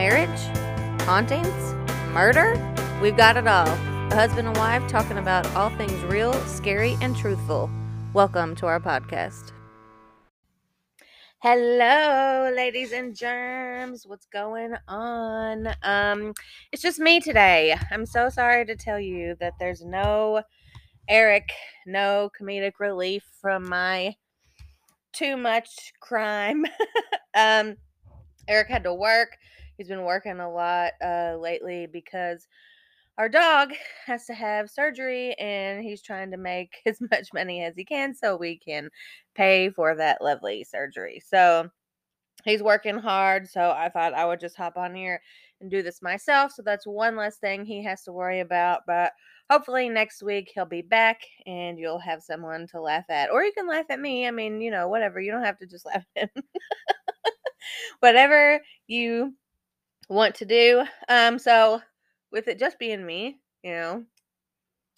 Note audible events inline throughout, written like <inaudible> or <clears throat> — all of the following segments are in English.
marriage, hauntings, murder. We've got it all. A husband and wife talking about all things real, scary, and truthful. Welcome to our podcast. Hello, ladies and germs. What's going on? Um, it's just me today. I'm so sorry to tell you that there's no Eric, no comedic relief from my too much crime. <laughs> um, Eric had to work. He's been working a lot uh, lately because our dog <laughs> has to have surgery and he's trying to make <laughs> as much money as he can so we can pay for that lovely surgery. So he's working hard. So I thought I would just hop on here and do this myself. So that's one less thing he has to worry about. But hopefully next week he'll be back and you'll have someone to laugh at. Or you can laugh at me. I mean, you know, whatever. You don't have to just <laughs> laugh at him. whatever you want to do. Um, so with it just being me, you know,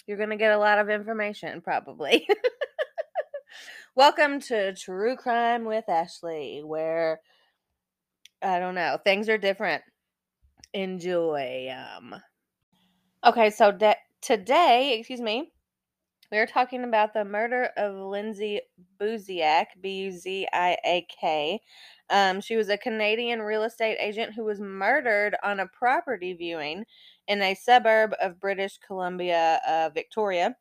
you're to get a lot of information probably. <laughs> Welcome to True Crime with Ashley, where I don't know, things are different. Enjoy. Um, okay, so de- today, excuse me, we are talking about the murder of Lindsay Buziak, B U Z I A K. Um, she was a Canadian real estate agent who was murdered on a property viewing in a suburb of British Columbia, uh, Victoria,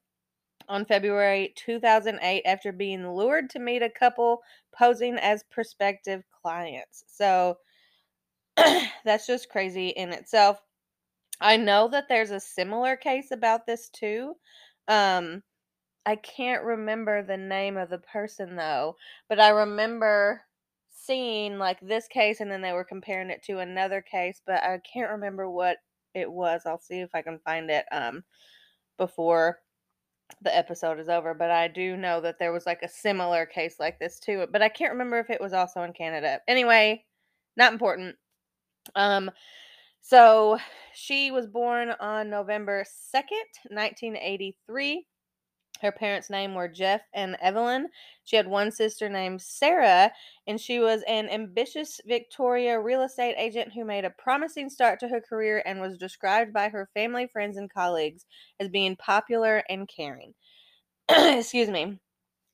on February 2008 after being lured to meet a couple posing as prospective clients. So <clears throat> that's just crazy in itself. I know that there's a similar case about this too. Um, I can't remember the name of the person though, but I remember seeing like this case and then they were comparing it to another case, but I can't remember what it was. I'll see if I can find it um before the episode is over, but I do know that there was like a similar case like this too, but I can't remember if it was also in Canada. Anyway, not important. Um so she was born on November 2nd, 1983 her parents' name were Jeff and Evelyn. She had one sister named Sarah, and she was an ambitious Victoria real estate agent who made a promising start to her career and was described by her family, friends, and colleagues as being popular and caring. <clears throat> Excuse me.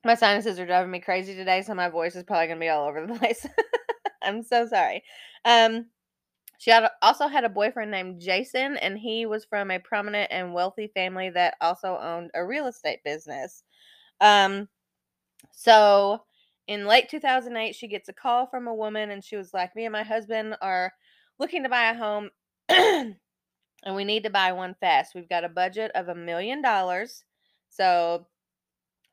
My sinuses are driving me crazy today, so my voice is probably going to be all over the <laughs> place. I'm so sorry. Um, she had, also had a boyfriend named Jason, and he was from a prominent and wealthy family that also owned a real estate business. Um, so in late 2008, she gets a call from a woman, and she was like, Me and my husband are looking to buy a home, <clears throat> and we need to buy one fast. We've got a budget of a million dollars. So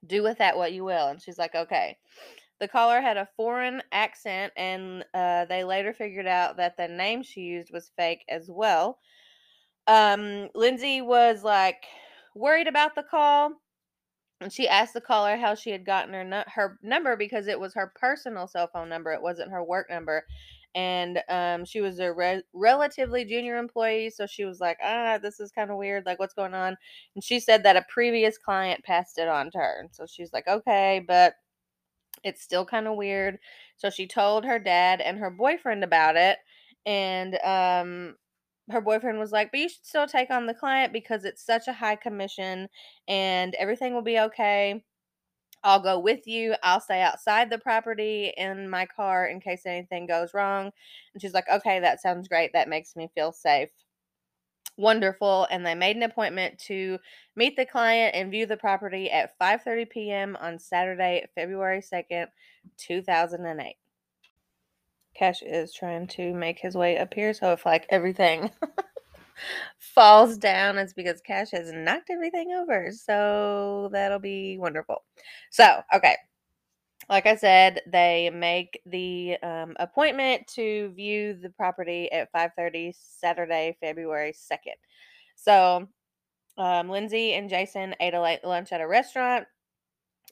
do with that what you will. And she's like, Okay. The caller had a foreign accent, and uh, they later figured out that the name she used was fake as well. Um, Lindsay was like worried about the call, and she asked the caller how she had gotten her her number because it was her personal cell phone number. It wasn't her work number, and um, she was a re- relatively junior employee, so she was like, "Ah, this is kind of weird. Like, what's going on?" And she said that a previous client passed it on to her, and so she's like, "Okay, but." It's still kind of weird. So she told her dad and her boyfriend about it. And um, her boyfriend was like, But you should still take on the client because it's such a high commission and everything will be okay. I'll go with you. I'll stay outside the property in my car in case anything goes wrong. And she's like, Okay, that sounds great. That makes me feel safe wonderful and they made an appointment to meet the client and view the property at 5:30 p.m. on Saturday, February 2nd, 2008. Cash is trying to make his way up here, so if like everything <laughs> falls down, it's because Cash has knocked everything over. So that'll be wonderful. So, okay like I said, they make the um, appointment to view the property at 5:30 Saturday, February 2nd. So, um, Lindsay and Jason ate a late lunch at a restaurant.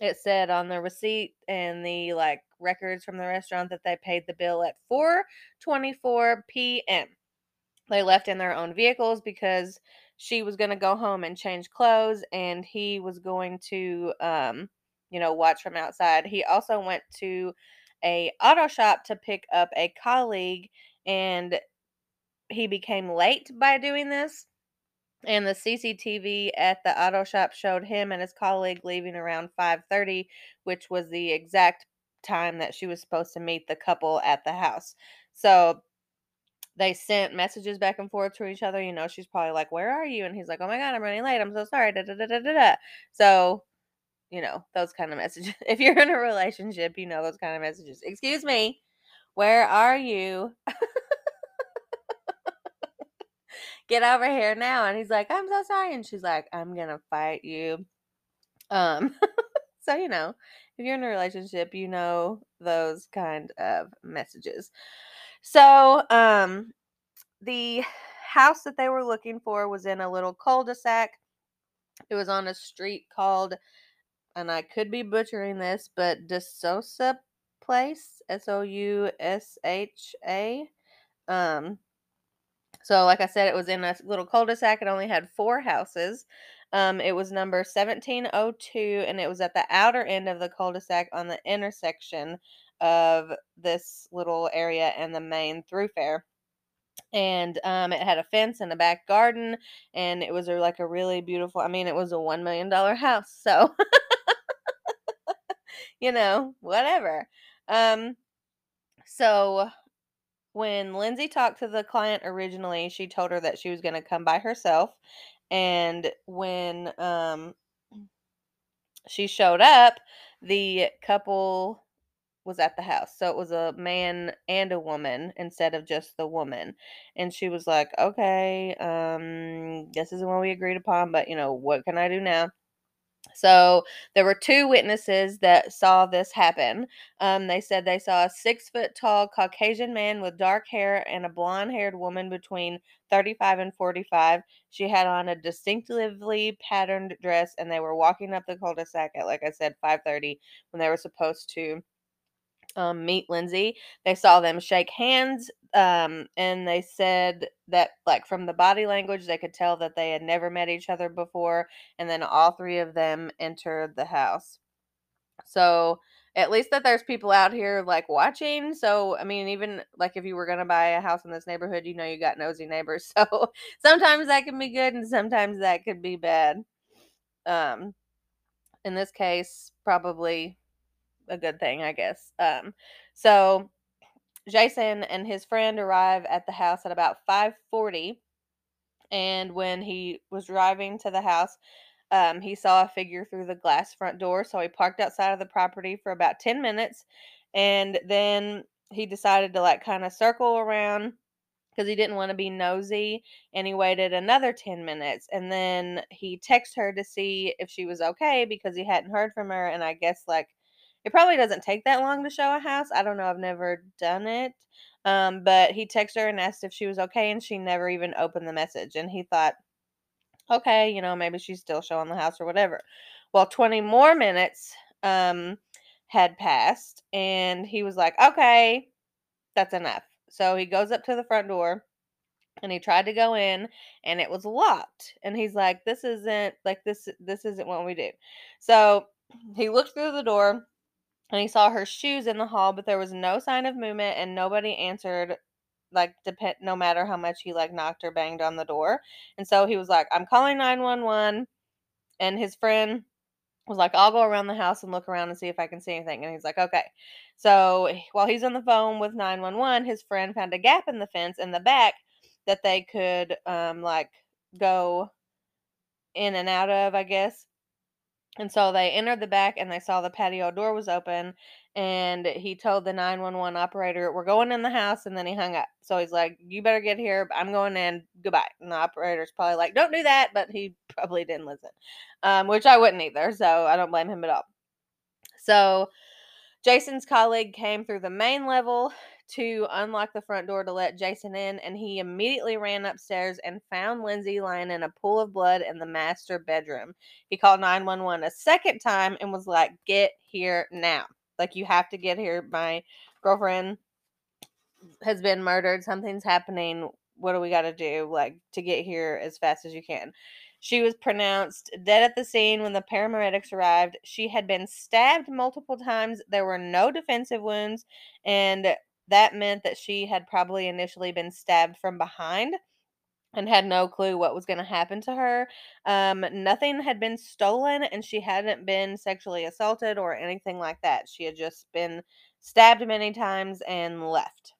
It said on the receipt and the like records from the restaurant that they paid the bill at 4:24 p.m. They left in their own vehicles because she was going to go home and change clothes, and he was going to um, you know, watch from outside. He also went to a auto shop to pick up a colleague and he became late by doing this. And the CCTV at the auto shop showed him and his colleague leaving around 5:30, which was the exact time that she was supposed to meet the couple at the house. So they sent messages back and forth to each other. You know, she's probably like, "Where are you?" And he's like, "Oh my god, I'm running late. I'm so sorry." Da, da, da, da, da. So, you know, those kind of messages. <laughs> If you're in a relationship, you know those kind of messages. Excuse me, where are you? <laughs> Get over here now. And he's like, I'm so sorry. And she's like, I'm gonna fight you. Um, <laughs> so you know, if you're in a relationship, you know those kind of messages. So, um, the house that they were looking for was in a little cul-de-sac. It was on a street called, and I could be butchering this, but DeSousa Place, S O U S H A. Um, so, like I said, it was in a little cul-de-sac. It only had four houses. Um, it was number 1702, and it was at the outer end of the cul-de-sac on the intersection of this little area and the main thoroughfare. And um, it had a fence and a back garden, and it was a, like a really beautiful. I mean, it was a one million dollar house, so <laughs> <laughs> you know, whatever. Um, so when Lindsay talked to the client originally, she told her that she was going to come by herself. And when um, she showed up, the couple was at the house. So it was a man and a woman instead of just the woman. And she was like, okay, um, this isn't what we agreed upon, but you know, what can I do now? So there were two witnesses that saw this happen. Um, they said they saw a six foot tall Caucasian man with dark hair and a blonde haired woman between 35 and 45. She had on a distinctively patterned dress and they were walking up the cul-de-sac at, like I said, 5:30 when they were supposed to um, meet Lindsay. They saw them shake hands, um, and they said that, like, from the body language, they could tell that they had never met each other before. And then all three of them entered the house. So, at least that there's people out here like watching. So, I mean, even like if you were going to buy a house in this neighborhood, you know, you got nosy neighbors. <laughs> So, sometimes that can be good and sometimes that could be bad. Um, in this case, probably a good thing, I guess. Um, so Jason and his friend arrive at the house at about 5:40, and when he was driving to the house, um, he saw a figure through the glass front door. So he parked outside of the property for about 10 minutes, and then he decided to like kind of circle around because he didn't want to be nosy and he waited another 10 minutes and then he texted her to see if she was okay because he hadn't heard from her and i guess like it probably doesn't take that long to show a house. I don't know. I've never done it. Um, but he texted her and asked if she was okay, and she never even opened the message. And he thought, okay, you know, maybe she's still showing the house or whatever. Well, 20 more minutes um, had passed, and he was like, okay, that's enough. So he goes up to the front door and he tried to go in and it was locked and he's like this isn't like this this isn't what we do so he looked through the door and he saw her shoes in the hall, but there was no sign of movement and nobody answered like depend no matter how much he like knocked or banged on the door. And so he was like, I'm calling 911 and his friend was like, I'll go around the house and look around and see if I can see anything. And he's like, okay. So while he's on the phone with 911, his friend found a gap in the fence in the back that they could um like go in and out of, I guess. And so they entered the back and they saw the patio door was open. And he told the 911 operator, We're going in the house. And then he hung up. So he's like, You better get here. I'm going in. Goodbye. And the operator's probably like, Don't do that. But he <laughs> probably didn't listen, um, which I wouldn't either. So I don't blame him at all. So Jason's colleague came through the main level to unlock the front door to let Jason in, and he immediately ran upstairs and found Lindsay lying in a pool of blood in the master bedroom. He called 911 a second time and was like, Get here now. Like, you have to get here. My girlfriend has been murdered. Something's happening. What do we got to do? Like, to get here as fast as you can. She was pronounced dead at the scene when the paramedics arrived. She had been stabbed multiple times. There were no defensive wounds, and that meant that she had probably initially been stabbed from behind and had no clue what was going to happen to her. Um, nothing had been stolen, and she hadn't been sexually assaulted or anything like that. She had just been stabbed many times and left.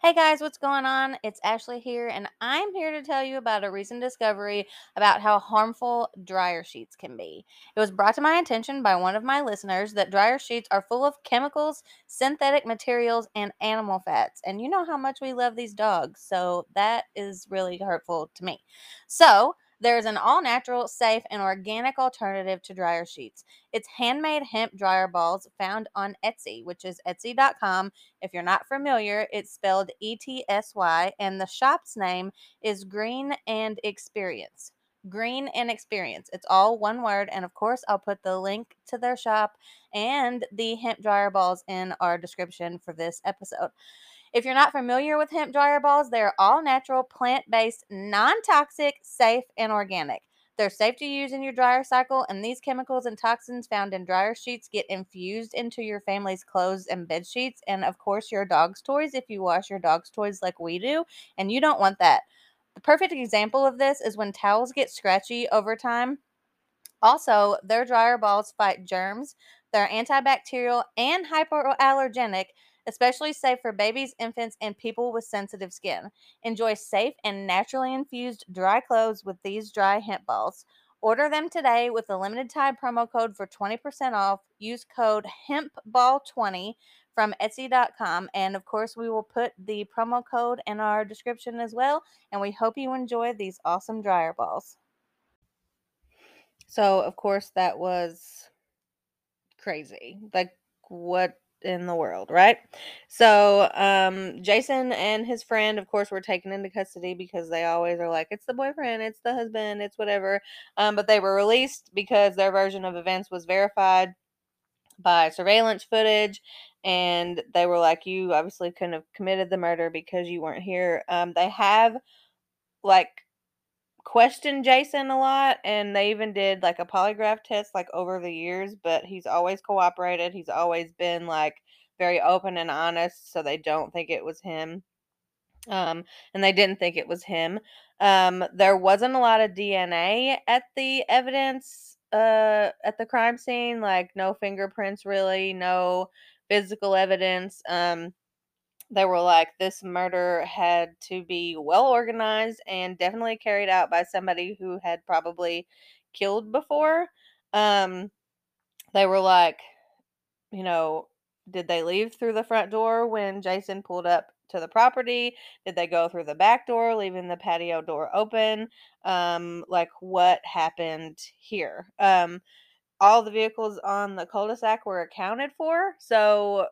Hey guys, what's going on? It's Ashley here, and I'm here to tell you about a recent discovery about how harmful dryer sheets can be. It was brought to my attention by one of my listeners that dryer sheets are full of chemicals, synthetic materials, and animal fats. And you know how much we love these dogs, so that is really hurtful to me. So, there is an all natural, safe, and organic alternative to dryer sheets. It's handmade hemp dryer balls found on Etsy, which is etsy.com. If you're not familiar, it's spelled E T S Y, and the shop's name is Green and Experience. Green and Experience. It's all one word. And of course, I'll put the link to their shop and the hemp dryer balls in our description for this episode. If you're not familiar with hemp dryer balls, they're all natural, plant based, non toxic, safe, and organic. They're safe to use in your dryer cycle, and these chemicals and toxins found in dryer sheets get infused into your family's clothes and bed sheets, and of course, your dog's toys if you wash your dog's toys like we do, and you don't want that. The perfect example of this is when towels get scratchy over time. Also, their dryer balls fight germs, they're antibacterial and hypoallergenic, especially safe for babies, infants, and people with sensitive skin. Enjoy safe and naturally infused dry clothes with these dry hemp balls. Order them today with a limited time promo code for 20% off. Use code HempBall20 from Etsy.com. And of course, we will put the promo code in our description as well. And we hope you enjoy these awesome dryer balls. So, of course, that was crazy. Like, what in the world, right? So, um, Jason and his friend, of course, were taken into custody because they always are like, it's the boyfriend, it's the husband, it's whatever. Um, but they were released because their version of events was verified by surveillance footage and they were like you obviously couldn't have committed the murder because you weren't here um, they have like questioned Jason a lot and they even did like a polygraph test like over the years, but he's always cooperated. He's always been like very open and honest, so they don't think it was him. Um, and they didn't think it was him. Um, there wasn't a lot of DNA at the evidence uh at the crime scene, like no fingerprints really, no physical evidence. Um they were like this murder had to be well organized and definitely carried out by somebody who had probably killed before. Um they were like you know did they leave through the front door when jason pulled up to the property? Did they go through the back door leaving the patio door open? Um like what happened here? Um all the vehicles on the cul-de-sac were accounted for so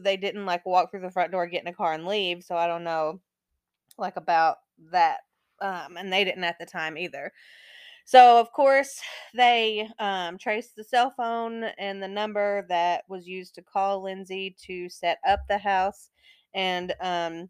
they didn't like walk through the front door, get in a car, and leave. So I don't know, like about that. Um, and they didn't at the time either. So of course they um, traced the cell phone and the number that was used to call Lindsay to set up the house, and um,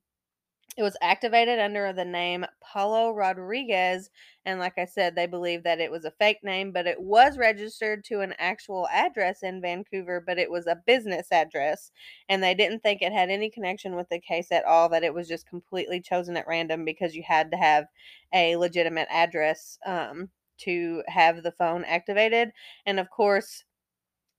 it was activated under the name Paulo Rodriguez. And like I said, they believe that it was a fake name, but it was registered to an actual address in Vancouver, but it was a business address. And they didn't think it had any connection with the case at all, that it was just completely chosen at random because you had to have a legitimate address um, to have the phone activated. And of course,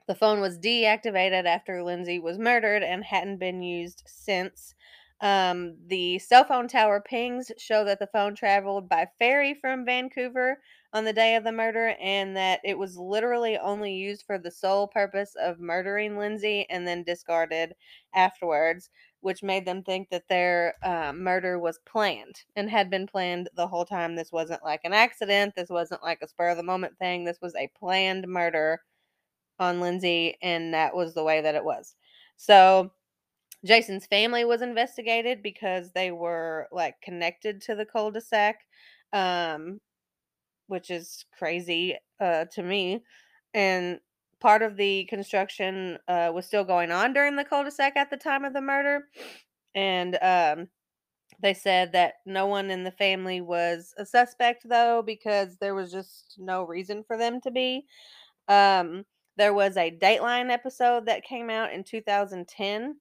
the phone was deactivated after Lindsay was murdered and hadn't been used since. Um, the cell phone tower pings show that the phone traveled by ferry from Vancouver on the day of the murder and that it was literally only used for the sole purpose of murdering Lindsay and then discarded afterwards, which made them think that their uh, murder was planned and had been planned the whole time. This wasn't like an accident, this wasn't like a spur of the moment thing, this was a planned murder on Lindsay, and that was the way that it was. So, Jason's family was investigated because they were like connected to the cul-de-sac, um, which is crazy uh, to me. And part of the construction uh, was still going on during the cul-de-sac at the time of the murder. And um, they said that no one in the family was a suspect, though, because there was just no reason for them to be. Um, there was a Dateline episode that came out in 2010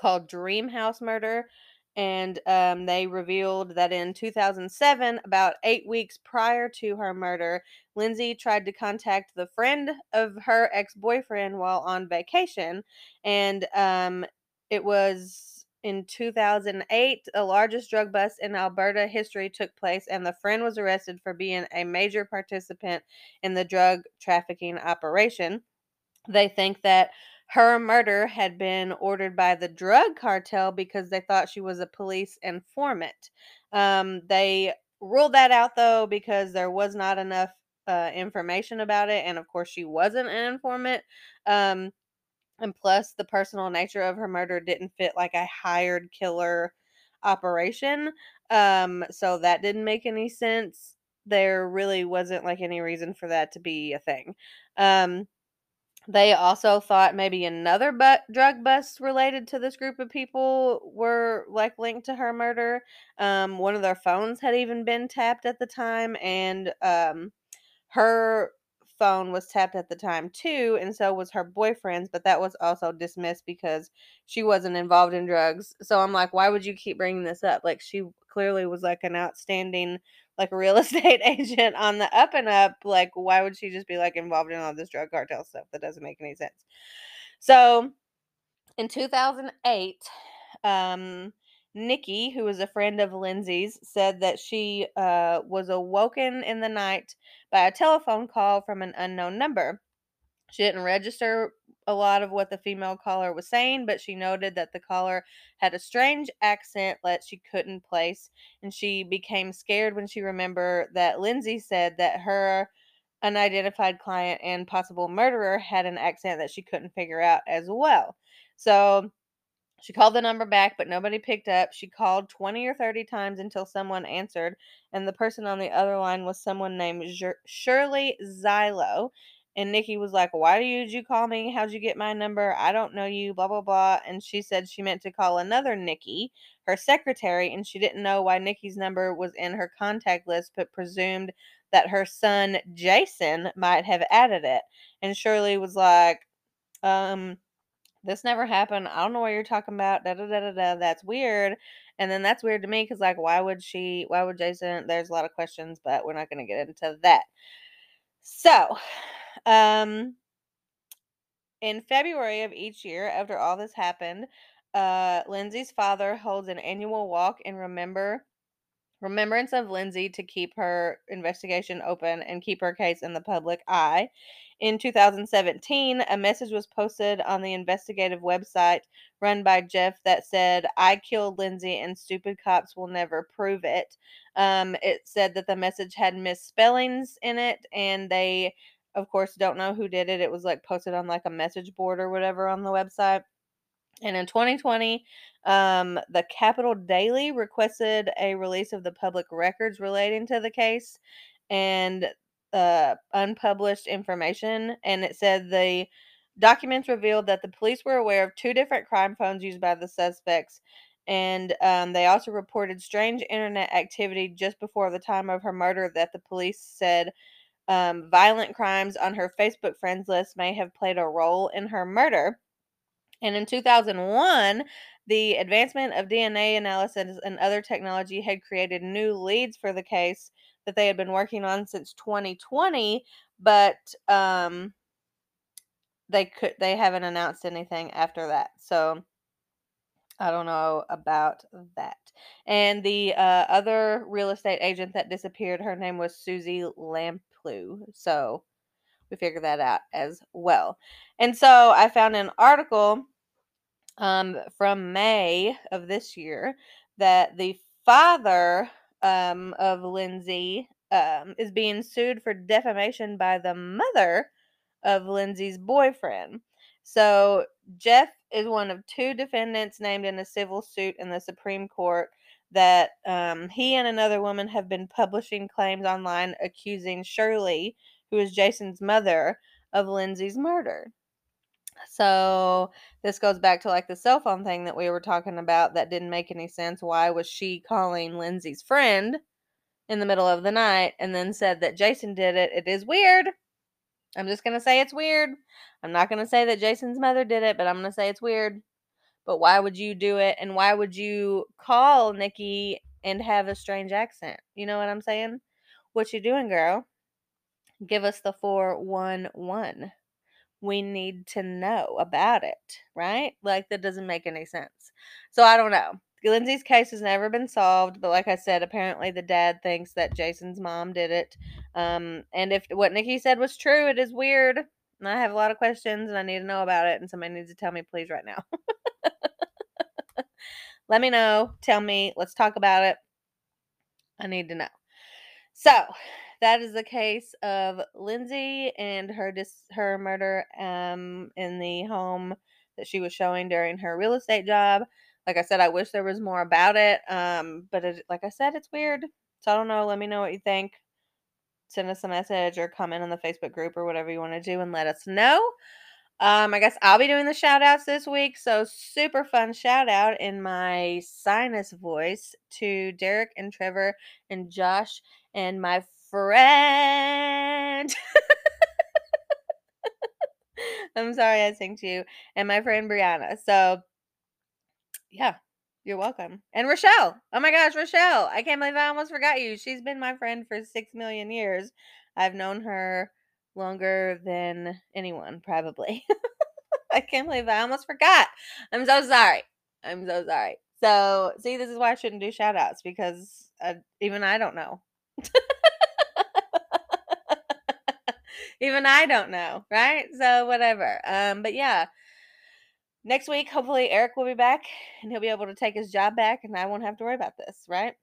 called Dream House Murder. And um, they revealed that in 2007, about eight weeks prior to her murder, Lindsay tried to contact the friend of her ex boyfriend while on vacation. And um, it was in 2008, the largest drug bust in Alberta history took place, and the friend was arrested for being a major participant in the drug trafficking operation. They think that her murder had been ordered by the drug cartel because they thought she was a police informant. Um, they ruled that out though because there was not enough uh, information about it, and of course, she wasn't an informant. Um, and plus, the personal nature of her murder didn't fit like a hired killer operation. Um, so that didn't make any sense. There really wasn't like any reason for that to be a thing. Um, they also thought maybe another but drug bust related to this group of people were like linked to her murder. Um, one of their phones had even been tapped at the time, and um, her phone was tapped at the time too, and so was her boyfriend's, but that was also dismissed because she wasn't involved in drugs. So I'm like, why would you keep bringing this up? Like, she clearly was like an outstanding like a real <laughs> estate agent on the up and up. Like, why would she just be like involved in all this drug cartel stuff? That doesn't make any sense. So in 2008, um, Nikki, who was a friend of Lindsay's, said that she uh, was awoken in the night by a telephone call from an unknown number. She didn't register a lot of what the female caller was saying, but she noted that the caller had a strange accent that she couldn't place, and she became scared when she remembered that Lindsay said that her unidentified client and possible murderer had an accent that she couldn't figure out as well. So she called the number back, but nobody picked up. She called 20 or 30 times until someone answered, and the person on the other line was someone named Shirley Zilo. And Nikki was like, Why did you call me? How'd you get my number? I don't know you, blah, blah, blah. And she said she meant to call another Nikki, her secretary, and she didn't know why Nikki's number was in her contact list, but presumed that her son, Jason, might have added it. And Shirley was like, Um, this never happened. I don't know what you're talking about. Da da da da da. That's weird. And then that's weird to me because, like, why would she, why would Jason? There's a lot of questions, but we're not going to get into that. So, um, in February of each year, after all this happened, uh, Lindsay's father holds an annual walk in remember remembrance of Lindsay to keep her investigation open and keep her case in the public eye. In 2017, a message was posted on the investigative website run by Jeff that said, I killed Lindsay and stupid cops will never prove it. Um, it said that the message had misspellings in it and they of course don't know who did it. It was like posted on like a message board or whatever on the website. And in 2020, um, the Capital Daily requested a release of the public records relating to the case and uh, unpublished information. And it said the documents revealed that the police were aware of two different crime phones used by the suspects. And um, they also reported strange internet activity just before the time of her murder that the police said um, violent crimes on her Facebook friends list may have played a role in her murder. And in 2001, the advancement of DNA analysis and other technology had created new leads for the case that they had been working on since 2020, but um, they could they haven't announced anything after that. So I don't know about that. And the uh, other real estate agent that disappeared, her name was Suzy Lamplugh. So we figured that out as well. And so I found an article um, from May of this year that the father um, of Lindsay um, is being sued for defamation by the mother of Lindsay's boyfriend. So Jeff is one of two defendants named in a civil suit in the Supreme Court that um, he and another woman have been publishing claims online accusing Shirley, who is Jason's mother, of Lindsay's murder. So this goes back to like the cell phone thing that we were talking about that didn't make any sense. Why was she calling Lindsay's friend in the middle of the night and then said that Jason did it? It is weird. I'm just going to say it's weird. I'm not going to say that Jason's mother did it, but I'm going to say it's weird. But why would you do it? And why would you call Nikki and have a strange accent? You know what I'm saying? What you doing, girl? Give us the 411. We need to know about it, right? Like, that doesn't make any sense. So, I don't know. Lindsay's case has never been solved, but like I said, apparently the dad thinks that Jason's mom did it. Um, and if what Nikki said was true, it is weird. And I have a lot of questions and I need to know about it. And somebody needs to tell me, please, right now. <laughs> <laughs> Let me know. Tell me. Let's talk about it. I need to know. So, that is the case of Lindsay and her dis- her murder um in the home that she was showing during her real estate job. Like I said, I wish there was more about it. Um, but it, like I said, it's weird. So I don't know. Let me know what you think. Send us a message or comment on the Facebook group or whatever you want to do and let us know. Um, I guess I'll be doing the shout outs this week. So super fun shout out in my sinus voice to Derek and Trevor and Josh and my friend. <laughs> I'm sorry I sing to you. And my friend Brianna. So yeah, you're welcome. And Rochelle. Oh my gosh, Rochelle. I can't believe I almost forgot you. She's been my friend for six million years. I've known her longer than anyone, probably. <laughs> I can't believe I almost forgot. I'm so sorry. I'm so sorry. So, see, this is why I shouldn't do shout outs because uh, even I don't know. <laughs> even I don't know, right? So, whatever. Um, but yeah, next week, hopefully, Eric will be back and he'll be able to take his job back and I won't have to worry about this, right?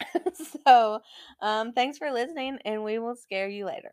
<laughs> so, um, thanks for listening and we will scare you later.